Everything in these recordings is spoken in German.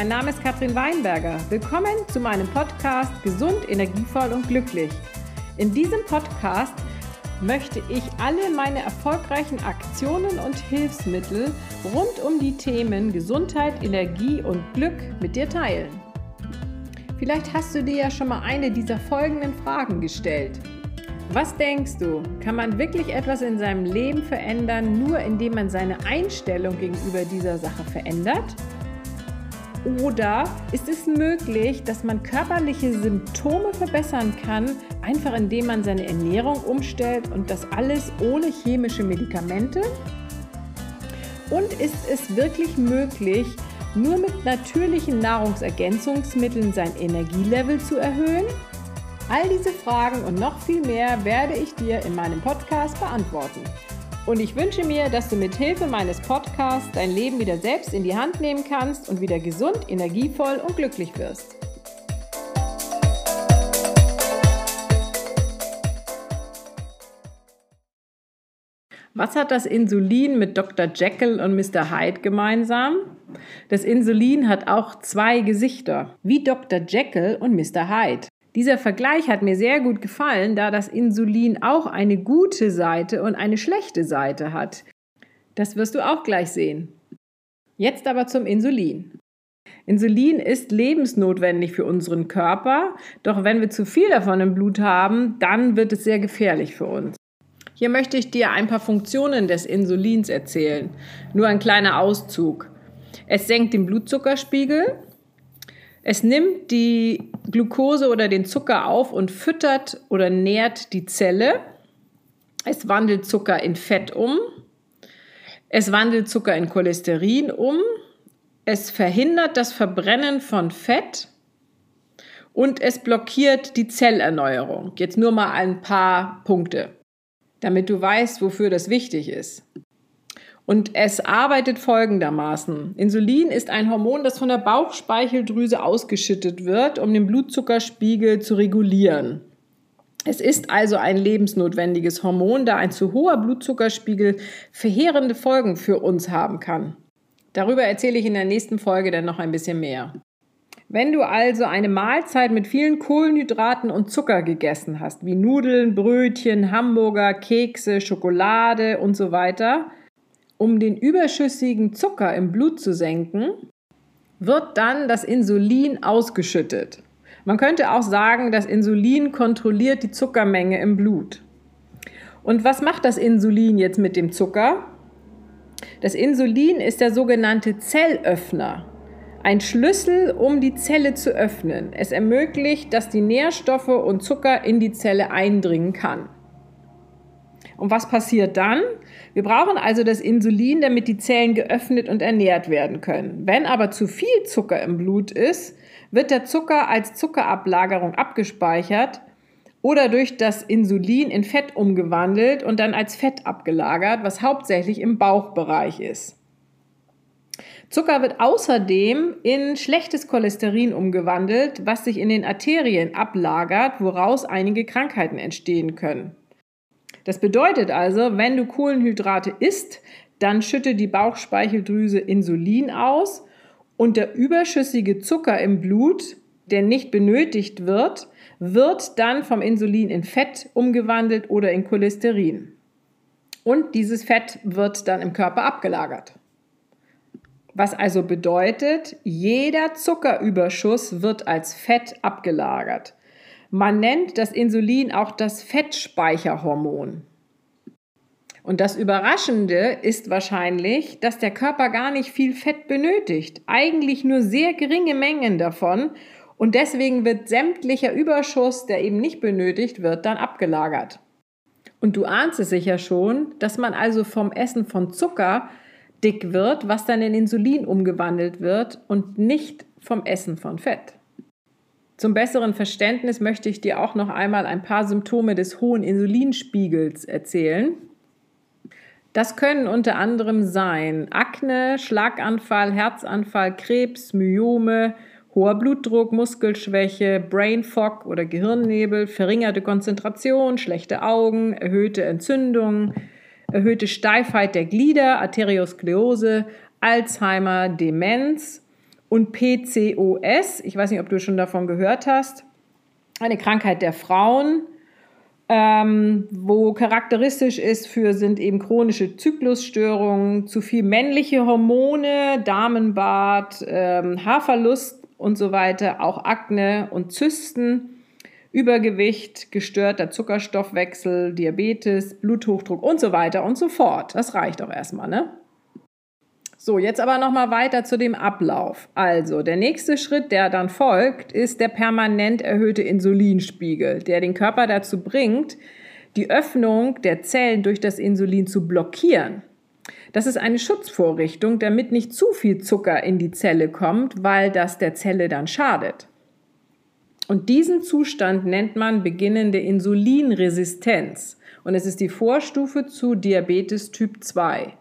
mein Name ist Katrin Weinberger. Willkommen zu meinem Podcast Gesund, energievoll und glücklich. In diesem Podcast möchte ich alle meine erfolgreichen Aktionen und Hilfsmittel rund um die Themen Gesundheit, Energie und Glück mit dir teilen. Vielleicht hast du dir ja schon mal eine dieser folgenden Fragen gestellt. Was denkst du? Kann man wirklich etwas in seinem Leben verändern, nur indem man seine Einstellung gegenüber dieser Sache verändert? Oder ist es möglich, dass man körperliche Symptome verbessern kann, einfach indem man seine Ernährung umstellt und das alles ohne chemische Medikamente? Und ist es wirklich möglich, nur mit natürlichen Nahrungsergänzungsmitteln sein Energielevel zu erhöhen? All diese Fragen und noch viel mehr werde ich dir in meinem Podcast beantworten. Und ich wünsche mir, dass du mit Hilfe meines Podcasts dein Leben wieder selbst in die Hand nehmen kannst und wieder gesund, energievoll und glücklich wirst. Was hat das Insulin mit Dr. Jekyll und Mr. Hyde gemeinsam? Das Insulin hat auch zwei Gesichter, wie Dr. Jekyll und Mr. Hyde. Dieser Vergleich hat mir sehr gut gefallen, da das Insulin auch eine gute Seite und eine schlechte Seite hat. Das wirst du auch gleich sehen. Jetzt aber zum Insulin. Insulin ist lebensnotwendig für unseren Körper, doch wenn wir zu viel davon im Blut haben, dann wird es sehr gefährlich für uns. Hier möchte ich dir ein paar Funktionen des Insulins erzählen. Nur ein kleiner Auszug. Es senkt den Blutzuckerspiegel, es nimmt die Glucose oder den Zucker auf und füttert oder nährt die Zelle. Es wandelt Zucker in Fett um. Es wandelt Zucker in Cholesterin um. Es verhindert das Verbrennen von Fett und es blockiert die Zellerneuerung. Jetzt nur mal ein paar Punkte, damit du weißt, wofür das wichtig ist. Und es arbeitet folgendermaßen. Insulin ist ein Hormon, das von der Bauchspeicheldrüse ausgeschüttet wird, um den Blutzuckerspiegel zu regulieren. Es ist also ein lebensnotwendiges Hormon, da ein zu hoher Blutzuckerspiegel verheerende Folgen für uns haben kann. Darüber erzähle ich in der nächsten Folge dann noch ein bisschen mehr. Wenn du also eine Mahlzeit mit vielen Kohlenhydraten und Zucker gegessen hast, wie Nudeln, Brötchen, Hamburger, Kekse, Schokolade und so weiter, um den überschüssigen Zucker im Blut zu senken, wird dann das Insulin ausgeschüttet. Man könnte auch sagen, das Insulin kontrolliert die Zuckermenge im Blut. Und was macht das Insulin jetzt mit dem Zucker? Das Insulin ist der sogenannte Zellöffner. Ein Schlüssel, um die Zelle zu öffnen. Es ermöglicht, dass die Nährstoffe und Zucker in die Zelle eindringen kann. Und was passiert dann? Wir brauchen also das Insulin, damit die Zellen geöffnet und ernährt werden können. Wenn aber zu viel Zucker im Blut ist, wird der Zucker als Zuckerablagerung abgespeichert oder durch das Insulin in Fett umgewandelt und dann als Fett abgelagert, was hauptsächlich im Bauchbereich ist. Zucker wird außerdem in schlechtes Cholesterin umgewandelt, was sich in den Arterien ablagert, woraus einige Krankheiten entstehen können. Das bedeutet also, wenn du Kohlenhydrate isst, dann schüttet die Bauchspeicheldrüse Insulin aus und der überschüssige Zucker im Blut, der nicht benötigt wird, wird dann vom Insulin in Fett umgewandelt oder in Cholesterin. Und dieses Fett wird dann im Körper abgelagert. Was also bedeutet, jeder Zuckerüberschuss wird als Fett abgelagert. Man nennt das Insulin auch das Fettspeicherhormon. Und das Überraschende ist wahrscheinlich, dass der Körper gar nicht viel Fett benötigt, eigentlich nur sehr geringe Mengen davon und deswegen wird sämtlicher Überschuss, der eben nicht benötigt wird, dann abgelagert. Und du ahnst es sicher schon, dass man also vom Essen von Zucker dick wird, was dann in Insulin umgewandelt wird und nicht vom Essen von Fett. Zum besseren Verständnis möchte ich dir auch noch einmal ein paar Symptome des hohen Insulinspiegels erzählen. Das können unter anderem sein Akne, Schlaganfall, Herzanfall, Krebs, Myome, hoher Blutdruck, Muskelschwäche, Brain Fog oder Gehirnnebel, verringerte Konzentration, schlechte Augen, erhöhte Entzündung, erhöhte Steifheit der Glieder, Arteriosklerose, Alzheimer, Demenz und PCOS, ich weiß nicht, ob du schon davon gehört hast, eine Krankheit der Frauen, ähm, wo charakteristisch ist für sind eben chronische Zyklusstörungen, zu viel männliche Hormone, Damenbart, ähm, Haarverlust und so weiter, auch Akne und Zysten. Übergewicht, gestörter Zuckerstoffwechsel, Diabetes, Bluthochdruck und so weiter und so fort. Das reicht auch erstmal, ne? So, jetzt aber nochmal weiter zu dem Ablauf. Also, der nächste Schritt, der dann folgt, ist der permanent erhöhte Insulinspiegel, der den Körper dazu bringt, die Öffnung der Zellen durch das Insulin zu blockieren. Das ist eine Schutzvorrichtung, damit nicht zu viel Zucker in die Zelle kommt, weil das der Zelle dann schadet. Und diesen Zustand nennt man beginnende Insulinresistenz. Und es ist die Vorstufe zu Diabetes Typ 2.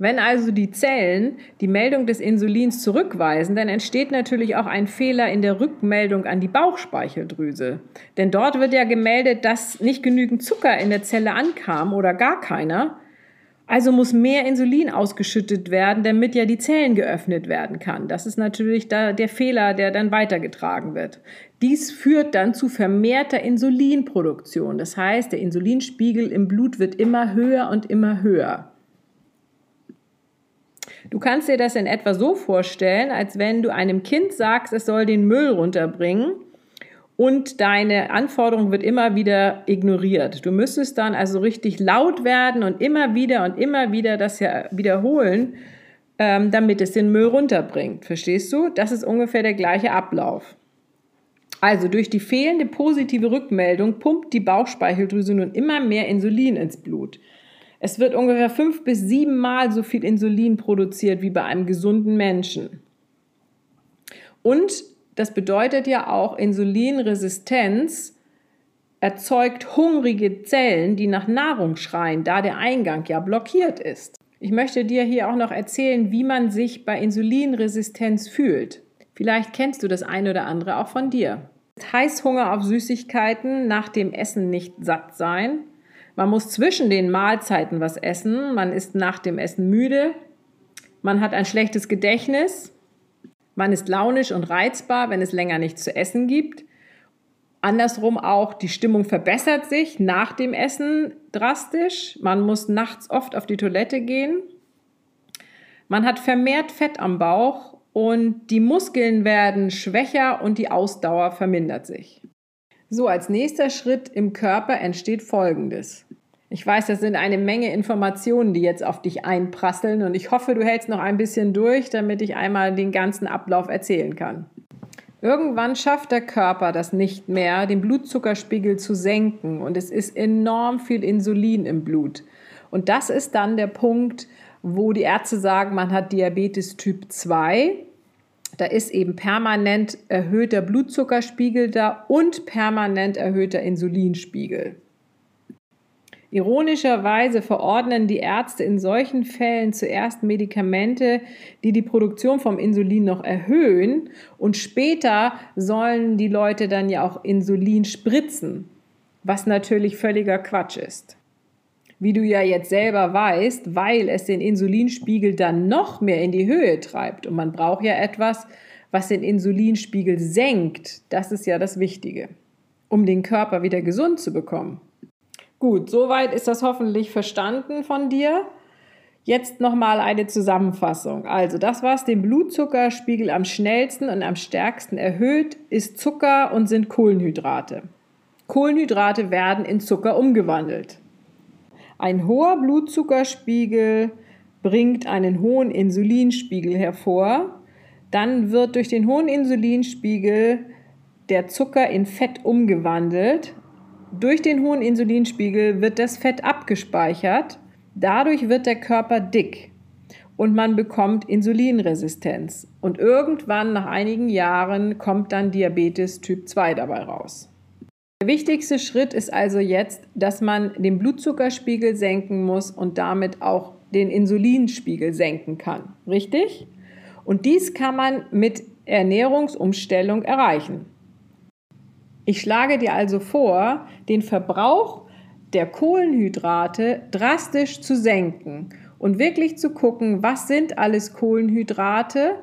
Wenn also die Zellen die Meldung des Insulins zurückweisen, dann entsteht natürlich auch ein Fehler in der Rückmeldung an die Bauchspeicheldrüse. Denn dort wird ja gemeldet, dass nicht genügend Zucker in der Zelle ankam oder gar keiner. Also muss mehr Insulin ausgeschüttet werden, damit ja die Zellen geöffnet werden kann. Das ist natürlich da der Fehler, der dann weitergetragen wird. Dies führt dann zu vermehrter Insulinproduktion. Das heißt, der Insulinspiegel im Blut wird immer höher und immer höher. Du kannst dir das in etwa so vorstellen, als wenn du einem Kind sagst, es soll den Müll runterbringen und deine Anforderung wird immer wieder ignoriert. Du müsstest dann also richtig laut werden und immer wieder und immer wieder das ja wiederholen, ähm, damit es den Müll runterbringt. Verstehst du? Das ist ungefähr der gleiche Ablauf. Also durch die fehlende positive Rückmeldung pumpt die Bauchspeicheldrüse nun immer mehr Insulin ins Blut. Es wird ungefähr fünf bis sieben Mal so viel Insulin produziert wie bei einem gesunden Menschen. Und das bedeutet ja auch, Insulinresistenz erzeugt hungrige Zellen, die nach Nahrung schreien, da der Eingang ja blockiert ist. Ich möchte dir hier auch noch erzählen, wie man sich bei Insulinresistenz fühlt. Vielleicht kennst du das eine oder andere auch von dir. Heißhunger auf Süßigkeiten, nach dem Essen nicht satt sein, man muss zwischen den Mahlzeiten was essen. Man ist nach dem Essen müde. Man hat ein schlechtes Gedächtnis. Man ist launisch und reizbar, wenn es länger nichts zu essen gibt. Andersrum auch, die Stimmung verbessert sich nach dem Essen drastisch. Man muss nachts oft auf die Toilette gehen. Man hat vermehrt Fett am Bauch und die Muskeln werden schwächer und die Ausdauer vermindert sich. So, als nächster Schritt im Körper entsteht Folgendes. Ich weiß, das sind eine Menge Informationen, die jetzt auf dich einprasseln und ich hoffe, du hältst noch ein bisschen durch, damit ich einmal den ganzen Ablauf erzählen kann. Irgendwann schafft der Körper das nicht mehr, den Blutzuckerspiegel zu senken und es ist enorm viel Insulin im Blut. Und das ist dann der Punkt, wo die Ärzte sagen, man hat Diabetes Typ 2 da ist eben permanent erhöhter Blutzuckerspiegel da und permanent erhöhter Insulinspiegel. Ironischerweise verordnen die Ärzte in solchen Fällen zuerst Medikamente, die die Produktion vom Insulin noch erhöhen und später sollen die Leute dann ja auch Insulin spritzen, was natürlich völliger Quatsch ist wie du ja jetzt selber weißt, weil es den Insulinspiegel dann noch mehr in die Höhe treibt. Und man braucht ja etwas, was den Insulinspiegel senkt. Das ist ja das Wichtige, um den Körper wieder gesund zu bekommen. Gut, soweit ist das hoffentlich verstanden von dir. Jetzt nochmal eine Zusammenfassung. Also das, was den Blutzuckerspiegel am schnellsten und am stärksten erhöht, ist Zucker und sind Kohlenhydrate. Kohlenhydrate werden in Zucker umgewandelt. Ein hoher Blutzuckerspiegel bringt einen hohen Insulinspiegel hervor. Dann wird durch den hohen Insulinspiegel der Zucker in Fett umgewandelt. Durch den hohen Insulinspiegel wird das Fett abgespeichert. Dadurch wird der Körper dick und man bekommt Insulinresistenz. Und irgendwann nach einigen Jahren kommt dann Diabetes Typ 2 dabei raus. Der wichtigste Schritt ist also jetzt, dass man den Blutzuckerspiegel senken muss und damit auch den Insulinspiegel senken kann. Richtig? Und dies kann man mit Ernährungsumstellung erreichen. Ich schlage dir also vor, den Verbrauch der Kohlenhydrate drastisch zu senken und wirklich zu gucken, was sind alles Kohlenhydrate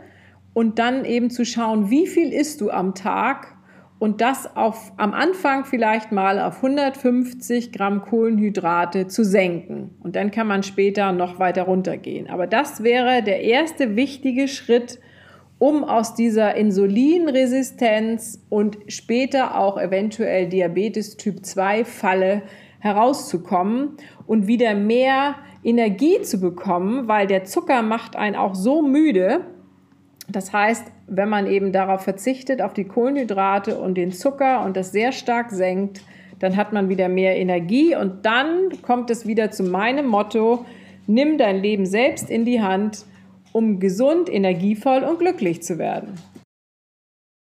und dann eben zu schauen, wie viel isst du am Tag und das auf, am Anfang vielleicht mal auf 150 Gramm Kohlenhydrate zu senken. Und dann kann man später noch weiter runtergehen. Aber das wäre der erste wichtige Schritt, um aus dieser Insulinresistenz und später auch eventuell Diabetes Typ 2 Falle herauszukommen und wieder mehr Energie zu bekommen, weil der Zucker macht einen auch so müde. Das heißt, wenn man eben darauf verzichtet, auf die Kohlenhydrate und den Zucker und das sehr stark senkt, dann hat man wieder mehr Energie und dann kommt es wieder zu meinem Motto, nimm dein Leben selbst in die Hand, um gesund, energievoll und glücklich zu werden.